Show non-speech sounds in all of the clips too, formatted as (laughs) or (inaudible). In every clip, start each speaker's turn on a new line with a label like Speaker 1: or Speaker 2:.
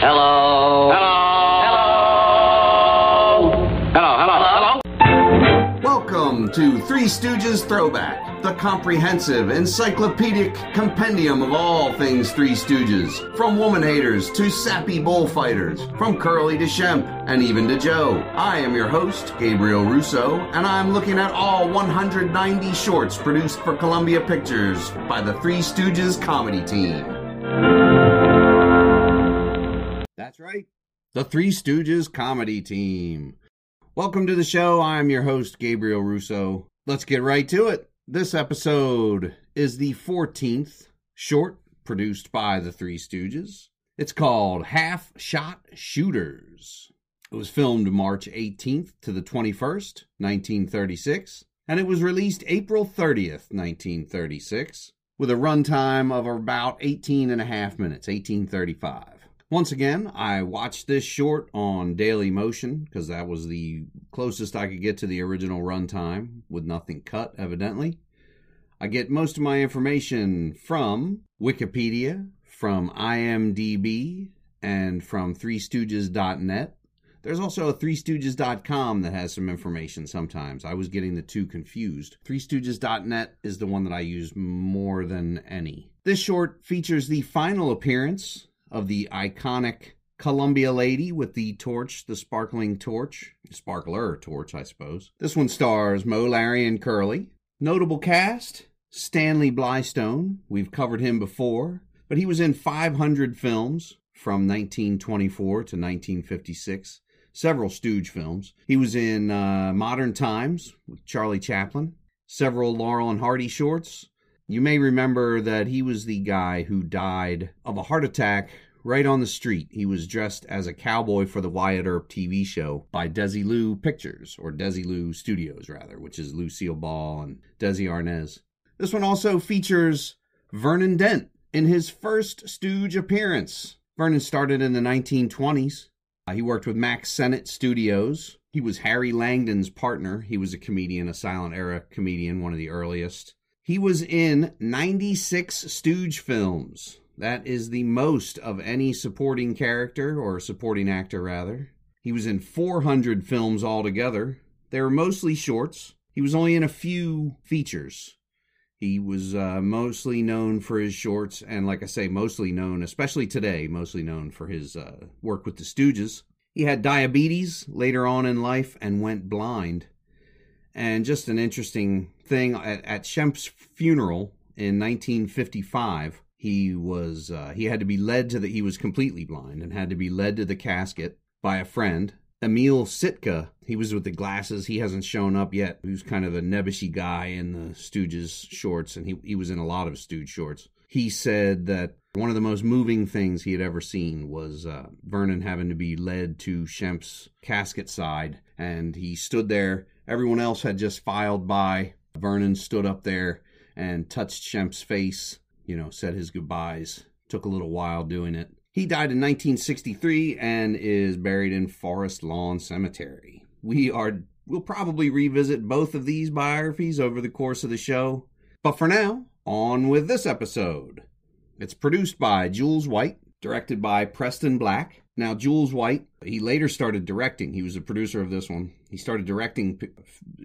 Speaker 1: Hello. Hello. Hello. Hello. Hello. Hello.
Speaker 2: Welcome to Three Stooges Throwback, the comprehensive, encyclopedic compendium of all things Three Stooges. From woman haters to sappy bullfighters, from Curly to Shemp, and even to Joe. I am your host, Gabriel Russo, and I'm looking at all 190 shorts produced for Columbia Pictures by the Three Stooges comedy team. That's right, the Three Stooges comedy team. Welcome to the show. I'm your host, Gabriel Russo. Let's get right to it. This episode is the 14th short produced by the Three Stooges. It's called Half Shot Shooters. It was filmed March 18th to the 21st, 1936, and it was released April 30th, 1936, with a runtime of about 18 and a half minutes, 1835. Once again, I watched this short on Dailymotion because that was the closest I could get to the original runtime with nothing cut, evidently. I get most of my information from Wikipedia, from IMDb, and from ThreeStooges.net. There's also a ThreeStooges.com that has some information sometimes. I was getting the two confused. ThreeStooges.net is the one that I use more than any. This short features the final appearance of the iconic Columbia lady with the torch, the sparkling torch, sparkler torch, I suppose. This one stars Moe, Larry, and Curly. Notable cast Stanley Blystone. We've covered him before, but he was in 500 films from 1924 to 1956, several Stooge films. He was in uh, Modern Times with Charlie Chaplin, several Laurel and Hardy shorts, you may remember that he was the guy who died of a heart attack right on the street. He was dressed as a cowboy for the Wyatt Earp TV show by Desilu Pictures, or Desilu Studios, rather, which is Lucille Ball and Desi Arnaz. This one also features Vernon Dent in his first Stooge appearance. Vernon started in the 1920s. Uh, he worked with Mack Sennett Studios. He was Harry Langdon's partner. He was a comedian, a silent era comedian, one of the earliest. He was in 96 Stooge films. That is the most of any supporting character, or supporting actor, rather. He was in 400 films altogether. They were mostly shorts. He was only in a few features. He was uh, mostly known for his shorts, and like I say, mostly known, especially today, mostly known for his uh, work with the Stooges. He had diabetes later on in life and went blind. And just an interesting thing at, at Shemp's funeral in 1955, he was uh, he had to be led to the he was completely blind and had to be led to the casket by a friend. Emil Sitka, he was with the glasses. He hasn't shown up yet. Was kind of a nebbishy guy in the Stooges shorts, and he, he was in a lot of Stooge shorts. He said that one of the most moving things he had ever seen was uh, Vernon having to be led to Shemp's casket side, and he stood there Everyone else had just filed by. Vernon stood up there and touched Shemp's face, you know, said his goodbyes. Took a little while doing it. He died in 1963 and is buried in Forest Lawn Cemetery. We are we'll probably revisit both of these biographies over the course of the show. But for now, on with this episode. It's produced by Jules White, directed by Preston Black, now, Jules White, he later started directing. He was a producer of this one. He started directing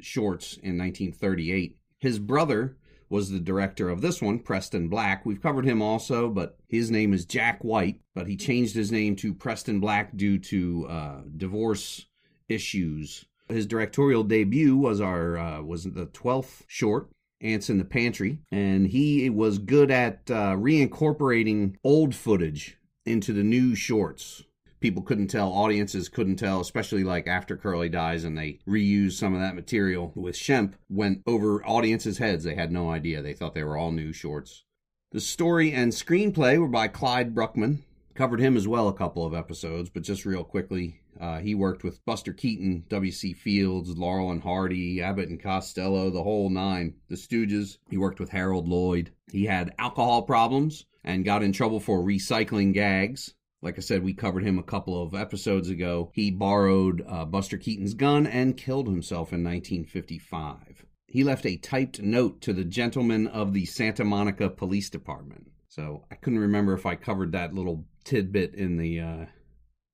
Speaker 2: shorts in 1938. His brother was the director of this one, Preston Black. We've covered him also, but his name is Jack White, but he changed his name to Preston Black due to uh, divorce issues. His directorial debut was our uh, was the 12th short, Ants in the Pantry, and he was good at uh, reincorporating old footage into the new shorts people couldn't tell, audiences couldn't tell, especially like after Curly dies and they reuse some of that material with Shemp, went over audiences' heads. They had no idea. They thought they were all new shorts. The story and screenplay were by Clyde Bruckman. Covered him as well a couple of episodes, but just real quickly, uh, he worked with Buster Keaton, W.C. Fields, Laurel and Hardy, Abbott and Costello, the whole nine, the Stooges. He worked with Harold Lloyd. He had alcohol problems and got in trouble for recycling gags. Like I said, we covered him a couple of episodes ago. He borrowed uh, Buster Keaton's gun and killed himself in 1955. He left a typed note to the gentleman of the Santa Monica Police Department. So I couldn't remember if I covered that little tidbit in the uh,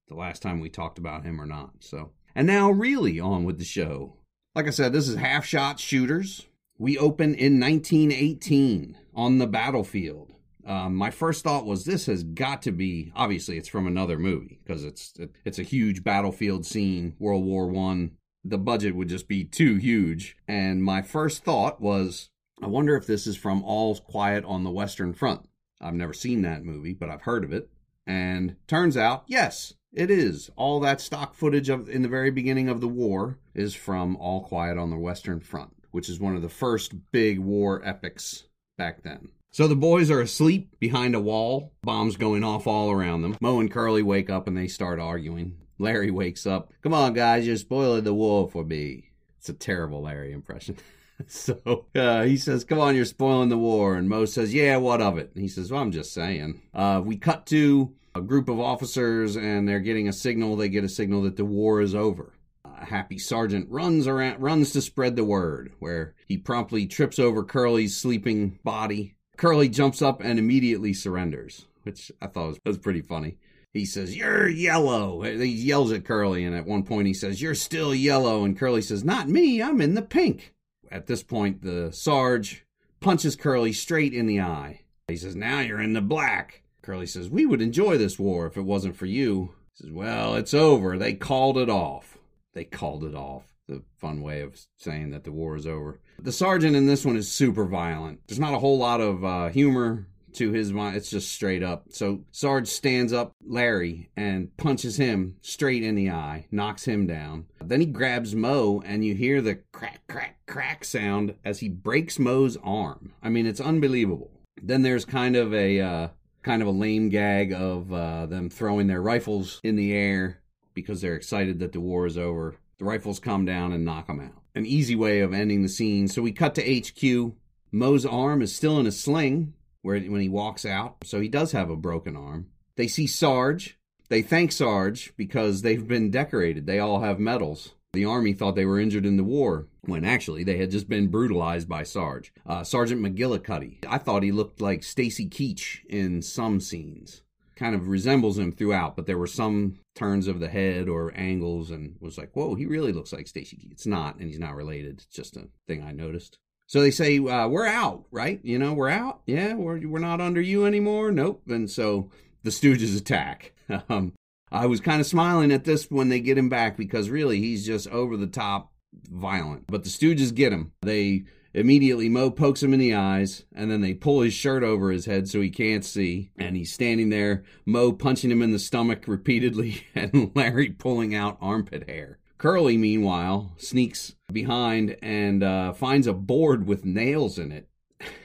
Speaker 2: the last time we talked about him or not. So, and now really on with the show. Like I said, this is half shot shooters. We open in 1918 on the battlefield. Um, my first thought was this has got to be obviously it's from another movie because it's it's a huge battlefield scene, World War One. The budget would just be too huge, and my first thought was, I wonder if this is from All Quiet on the Western Front. I've never seen that movie, but I've heard of it, and turns out, yes, it is. All that stock footage of in the very beginning of the war is from All Quiet on the Western Front, which is one of the first big war epics back then. So the boys are asleep behind a wall, bombs going off all around them. Moe and Curly wake up and they start arguing. Larry wakes up. Come on, guys, you're spoiling the war for me. It's a terrible Larry impression. (laughs) so uh, he says, Come on, you're spoiling the war. And Moe says, Yeah, what of it? And he says, Well, I'm just saying. Uh, we cut to a group of officers and they're getting a signal. They get a signal that the war is over. A happy sergeant runs around, runs to spread the word, where he promptly trips over Curly's sleeping body Curly jumps up and immediately surrenders, which I thought was, was pretty funny. He says, You're yellow. He yells at Curly, and at one point he says, You're still yellow. And Curly says, Not me, I'm in the pink. At this point, the Sarge punches Curly straight in the eye. He says, Now you're in the black. Curly says, We would enjoy this war if it wasn't for you. He says, Well, it's over. They called it off. They called it off the fun way of saying that the war is over. The sergeant in this one is super violent. There's not a whole lot of uh, humor to his mind. It's just straight up. So Sarge stands up Larry and punches him straight in the eye, knocks him down. Then he grabs Moe, and you hear the crack, crack, crack sound as he breaks Moe's arm. I mean, it's unbelievable. Then there's kind of a uh, kind of a lame gag of uh, them throwing their rifles in the air because they're excited that the war is over. The rifles come down and knock them out. An easy way of ending the scene. So we cut to HQ. Moe's arm is still in a sling where when he walks out, so he does have a broken arm. They see Sarge. They thank Sarge because they've been decorated. They all have medals. The army thought they were injured in the war, when actually they had just been brutalized by Sarge. Uh, Sergeant McGillicuddy. I thought he looked like Stacy Keach in some scenes kind of resembles him throughout, but there were some turns of the head or angles and was like, whoa, he really looks like Stacy Keach. It's not, and he's not related. It's just a thing I noticed. So they say, uh, we're out, right? You know, we're out. Yeah, we're, we're not under you anymore. Nope. And so the Stooges attack. (laughs) Um, I was kind of smiling at this when they get him back because really he's just over the top violent. But the Stooges get him. They Immediately, Moe pokes him in the eyes, and then they pull his shirt over his head so he can't see. And he's standing there, Moe punching him in the stomach repeatedly, (laughs) and Larry pulling out armpit hair. Curly, meanwhile, sneaks behind and uh, finds a board with nails in it.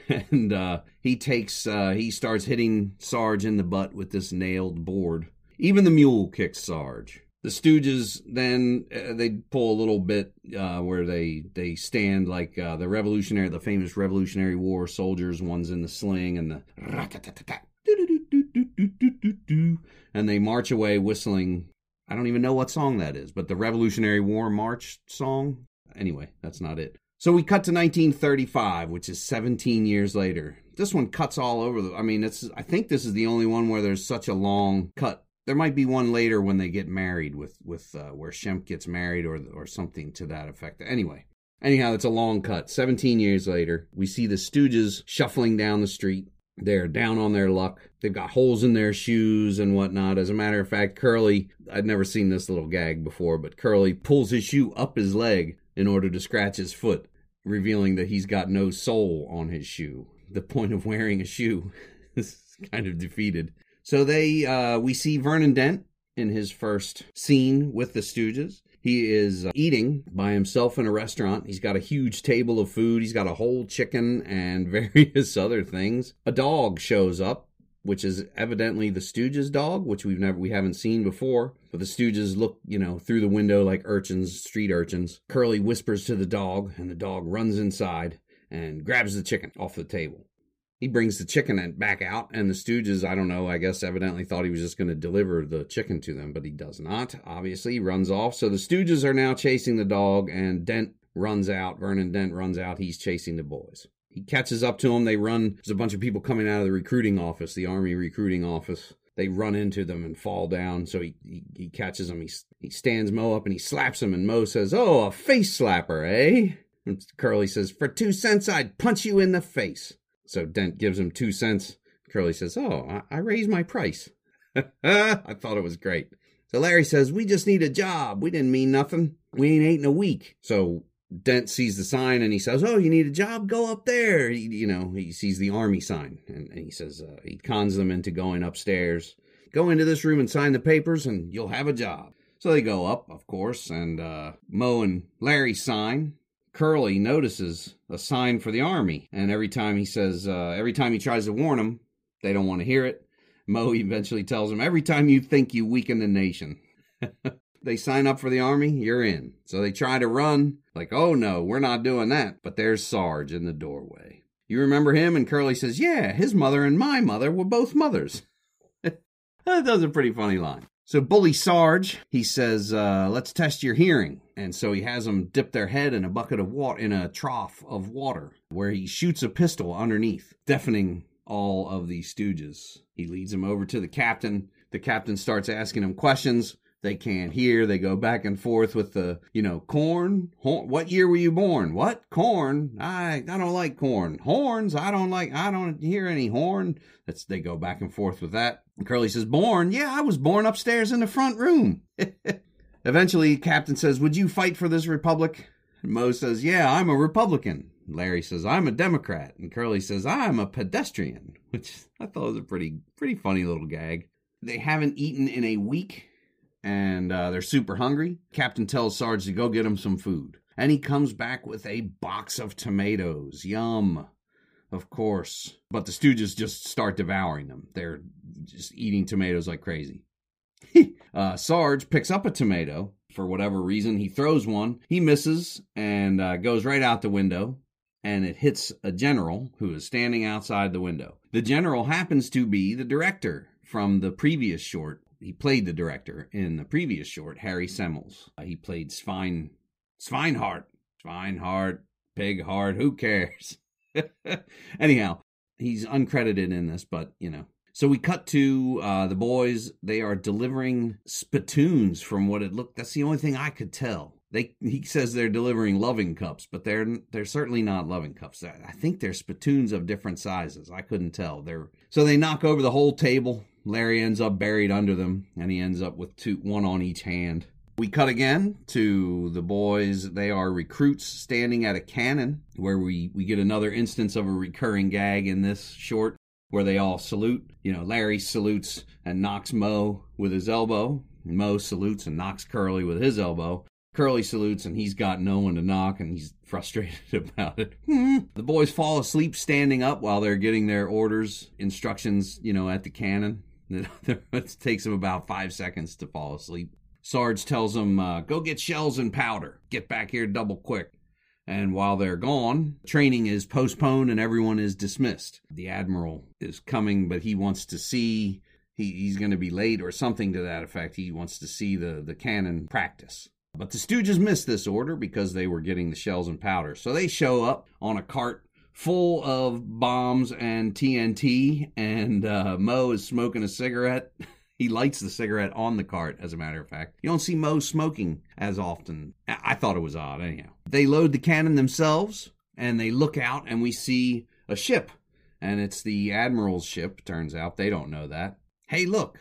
Speaker 2: (laughs) and uh, he takes, uh, he starts hitting Sarge in the butt with this nailed board. Even the mule kicks Sarge the Stooges then uh, they pull a little bit uh, where they they stand like uh, the Revolutionary, the famous Revolutionary War soldiers. One's in the sling and the and they march away whistling. I don't even know what song that is, but the Revolutionary War March song. Anyway, that's not it. So we cut to 1935, which is 17 years later. This one cuts all over the. I mean, it's. I think this is the only one where there's such a long cut there might be one later when they get married with with uh, where Shemp gets married or or something to that effect. Anyway, anyhow, it's a long cut. 17 years later, we see the Stooges shuffling down the street. They're down on their luck. They've got holes in their shoes and whatnot. As a matter of fact, Curly, I'd never seen this little gag before, but Curly pulls his shoe up his leg in order to scratch his foot, revealing that he's got no sole on his shoe. The point of wearing a shoe (laughs) is kind of defeated. So they, uh, we see Vernon Dent in his first scene with the Stooges. He is uh, eating by himself in a restaurant. He's got a huge table of food. He's got a whole chicken and (laughs) various other things. A dog shows up, which is evidently the Stooges' dog, which we've never we haven't seen before. But the Stooges look, you know, through the window like urchins, street urchins. Curly whispers to the dog, and the dog runs inside and grabs the chicken off the table he brings the chicken back out, and the Stooges, I don't know, I guess evidently thought he was just going to deliver the chicken to them, but he does not. Obviously, he runs off. So the Stooges are now chasing the dog, and Dent runs out. Vernon Dent runs out. He's chasing the boys. He catches up to them. They run. There's a bunch of people coming out of the recruiting office, the Army recruiting office. they run into them and fall down. So he, he, he catches them. He, he stands Moe up and he slaps him. And Moe says, Oh, a face slapper, eh? And Curly says, For two cents, I'd punch you in the face. So Dent gives him two cents. Curly says, Oh, I, I raised my price. (laughs) I thought it was great. So Larry says, We just need a job. We didn't mean nothing. We ain't ate in a week. So Dent sees the sign and he says, "Oh, you need a job? Go up there." He, you know, he sees the army sign and, and he says uh, he cons them into going upstairs. Go into this room and sign the papers, and you'll have a job. So they go up, of course, and uh, Moe and Larry sign. Curly notices a sign for the army, and every time he says, uh, every time he tries to warn them, they don't want to hear it. Moe (laughs) eventually tells him, "Every time you think you weaken the nation." (laughs) they sign up for the army, you're in. So they try to run, like, oh no, we're not doing that. But there's Sarge in the doorway. You remember him? And Curly says, yeah, his mother and my mother were both mothers. (laughs) that was a pretty funny line. So Bully Sarge, he says, uh, let's test your hearing. And so he has them dip their head in a bucket of water, in a trough of water, where he shoots a pistol underneath, deafening all of the stooges. He leads them over to the captain. The captain starts asking him questions they can't hear. They go back and forth with the, you know, corn. Horn, what year were you born? What corn? I I don't like corn. Horns. I don't like. I don't hear any horn. That's they go back and forth with that. And Curly says, "Born? Yeah, I was born upstairs in the front room." (laughs) Eventually, Captain says, "Would you fight for this republic?" And Moe says, "Yeah, I'm a Republican." Larry says, "I'm a Democrat," and Curly says, "I'm a pedestrian," (laughs) which I thought was a pretty pretty funny little gag. They haven't eaten in a week and uh, they're super hungry. Captain tells Sarge to go get him some food. And he comes back with a box of tomatoes. Yum. Of course. But the Stooges just start devouring them. They're just eating tomatoes like crazy. (laughs) uh, Sarge picks up a tomato for whatever reason. He throws one. He misses and uh, goes right out the window. And it hits a general who is standing outside the window. The general happens to be the director from the previous short he played the director in the previous short, Harry Semels. Uh, he played Svine, Svinehart, Svinehart, Pig Heart, who cares? (laughs) Anyhow, he's uncredited in this, but you know. So we cut to uh, the boys. They are delivering spittoons from what it looked. That's the only thing I could tell. They he says they're delivering loving cups, but they're they're certainly not loving cups. I think they're spittoons of different sizes. I couldn't tell. They're so they knock over the whole table. Larry ends up buried under them, and he ends up with two, one on each hand. We cut again to the boys. They are recruits standing at a cannon, where we, we get another instance of a recurring gag in this short, where they all salute. You know, Larry salutes and knocks Moe with his elbow. Moe salutes and knocks Curly with his elbow. Curly salutes and he's got no one to knock and he's (laughs) frustrated about it. (laughs) the boys fall asleep standing up while they're getting their orders, instructions, you know, at the cannon. (laughs) it takes them about five seconds to fall asleep. Sarge tells them, uh, go get shells and powder. Get back here double quick. And while they're gone, training is postponed and everyone is dismissed. The Admiral is coming, but he wants to see, he, he's going to be late or something to that effect. He wants to see the, the cannon practice. But the Stooges missed this order because they were getting the shells and powder. So they show up on a cart full of bombs and TNT, and uh, Moe is smoking a cigarette. (laughs) he lights the cigarette on the cart, as a matter of fact. You don't see Moe smoking as often. I thought it was odd, anyhow. They load the cannon themselves, and they look out, and we see a ship. And it's the Admiral's ship, turns out. They don't know that. Hey, look,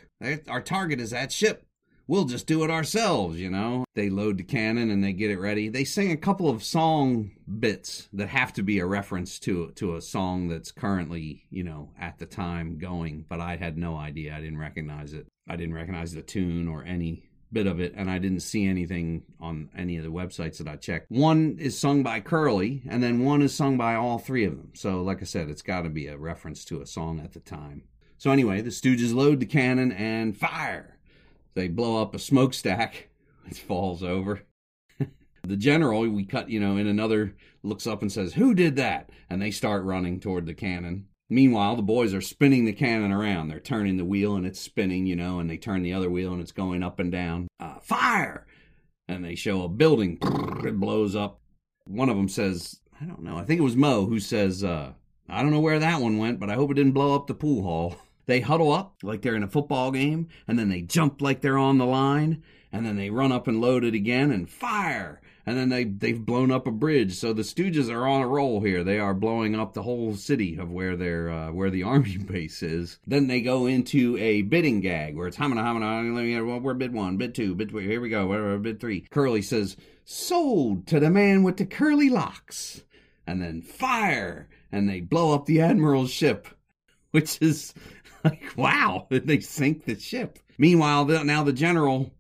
Speaker 2: our target is that ship we'll just do it ourselves, you know. They load the cannon and they get it ready. They sing a couple of song bits that have to be a reference to to a song that's currently, you know, at the time going, but I had no idea. I didn't recognize it. I didn't recognize the tune or any bit of it and I didn't see anything on any of the websites that I checked. One is sung by Curly and then one is sung by all three of them. So like I said, it's got to be a reference to a song at the time. So anyway, the Stooges load the cannon and fire they blow up a smokestack. (laughs) It falls over. (laughs) the general, we cut, you know, in another looks up and says, Who did that? And they start running toward the cannon. Meanwhile, the boys are spinning the cannon around. They're turning the wheel and it's spinning, you know, and they turn the other wheel and it's going up and down. Uh, fire! And they show a building. (laughs) It blows up. One of them says, I don't know, I think it was Moe who says, uh, I don't know where that one went, but I hope it didn't blow up the pool hall. They huddle up like they're in a football game, and then they jump like they're on the line, and then they run up and load it again and fire. And then they, they've blown up a bridge. So the Stooges are on a roll here. They are blowing up the whole city of where their uh, where the (laughs) army base is. Then they go into a bidding gag where it's hamana hamana. Well, we're bid one, bid two, bid three. Here we go. We're bid three. Curly says, "Sold to the man with the curly locks." And then fire, and they blow up the admiral's ship, which is like wow. (laughs) They sink the ship. Meanwhile, now the general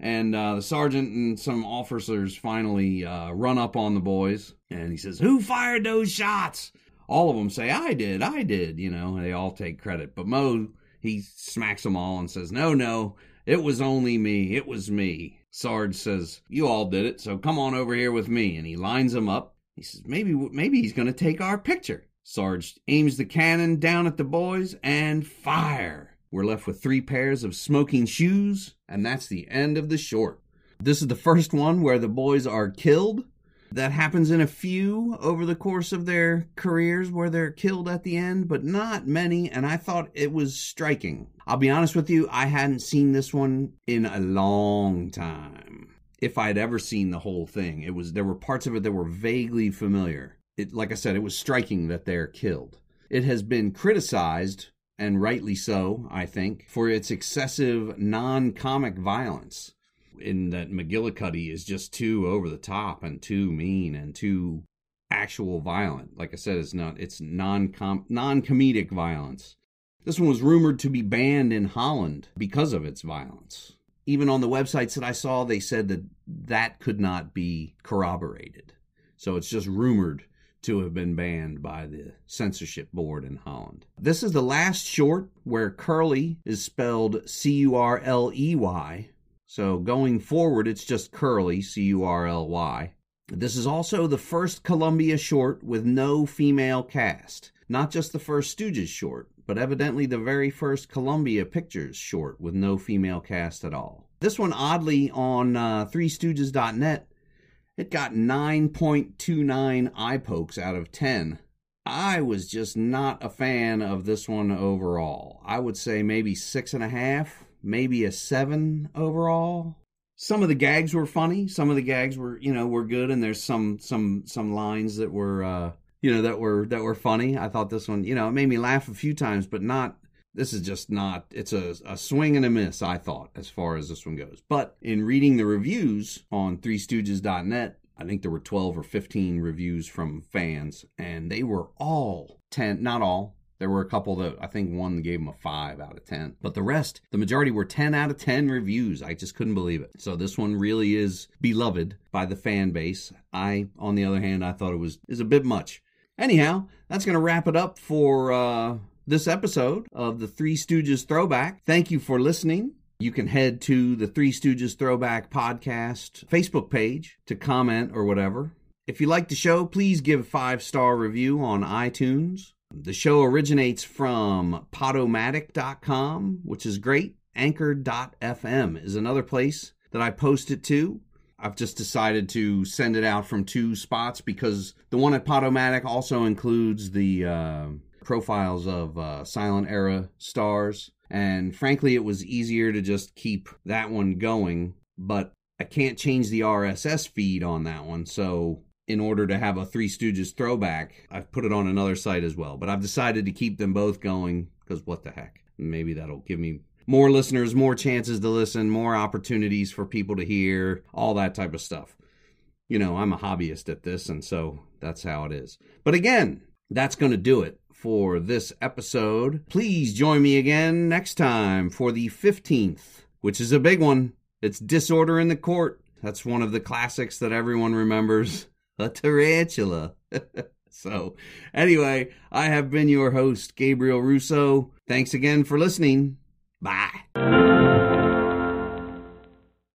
Speaker 2: and uh, the sergeant and some officers finally uh, run up on the boys, and he says, "Who fired those shots?" All of them say, "I did, I did." You know, they all take credit. But Moe, he smacks them all and says, "No, no, it was only me. It was me." Sarge says, "You all did it, so come on over here with me." And he lines them up. He says, "Maybe, maybe he's going to take our picture." Sarge aims the cannon down at the boys and fire. We're left with three pairs of smoking shoes, and that's the end of the short. This is the first one where the boys are killed. That happens in a few over the course of their careers where they're killed at the end, but not many, and I thought it was striking. I'll be honest with you, I hadn't seen this one in a long time. If I'd ever seen the whole thing, it was there were parts of it that were vaguely familiar. It like I said, it was striking that they're killed. It has been criticized and rightly so, I think, for its excessive non comic violence. In that McGillicuddy is just too over the top and too mean and too actual violent. Like I said, it's not it's non non comedic violence. This one was rumored to be banned in Holland because of its violence. Even on the websites that I saw, they said that that could not be corroborated. So it's just rumored to have been banned by the censorship board in Holland. This is the last short where Curly is spelled C U R L E Y. So going forward, it's just Curly, C U R L Y. This is also the first Columbia short with no female cast. Not just the first Stooges short, but evidently the very first Columbia Pictures short with no female cast at all. This one, oddly, on uh, 3stooges.net it got 9.29 eye pokes out of 10. I was just not a fan of this one overall. I would say maybe six and a half, maybe a seven overall. Some of the gags were funny. Some of the gags were, you know, were good, and there's some some some lines that were, uh, you know, that were that were funny. I thought this one, you know, it made me laugh a few times, but not. This is just not. It's a a swing and a miss. I thought as far as this one goes. But in reading the reviews on ThreeStooges.net, I think there were 12 or 15 reviews from fans, and they were all 10, not all. There were a couple that I think one gave them a 5 out of 10. But the rest, the majority were 10 out of 10 reviews. I just couldn't believe it. So this one really is beloved by the fan base. I, on the other hand, I thought it was is a bit much. Anyhow, that's going to wrap it up for uh, this episode of the Three Stooges Throwback. Thank you for listening. You can head to the Three Stooges Throwback Podcast Facebook page to comment or whatever. If you like the show, please give a five star review on iTunes. The show originates from podomatic.com, which is great. Anchor.fm is another place that I post it to. I've just decided to send it out from two spots because the one at Podomatic also includes the uh, profiles of uh, silent era stars and frankly, it was easier to just keep that one going, but I can't change the RSS feed on that one. So, in order to have a Three Stooges throwback, I've put it on another site as well. But I've decided to keep them both going because what the heck? Maybe that'll give me more listeners, more chances to listen, more opportunities for people to hear, all that type of stuff. You know, I'm a hobbyist at this, and so that's how it is. But again, that's going to do it for this episode. Please join me again next time for the 15th, which is a big one. It's Disorder in the Court. That's one of the classics that everyone remembers. (laughs) A tarantula. (laughs) so, anyway, I have been your host, Gabriel Russo. Thanks again for listening. Bye.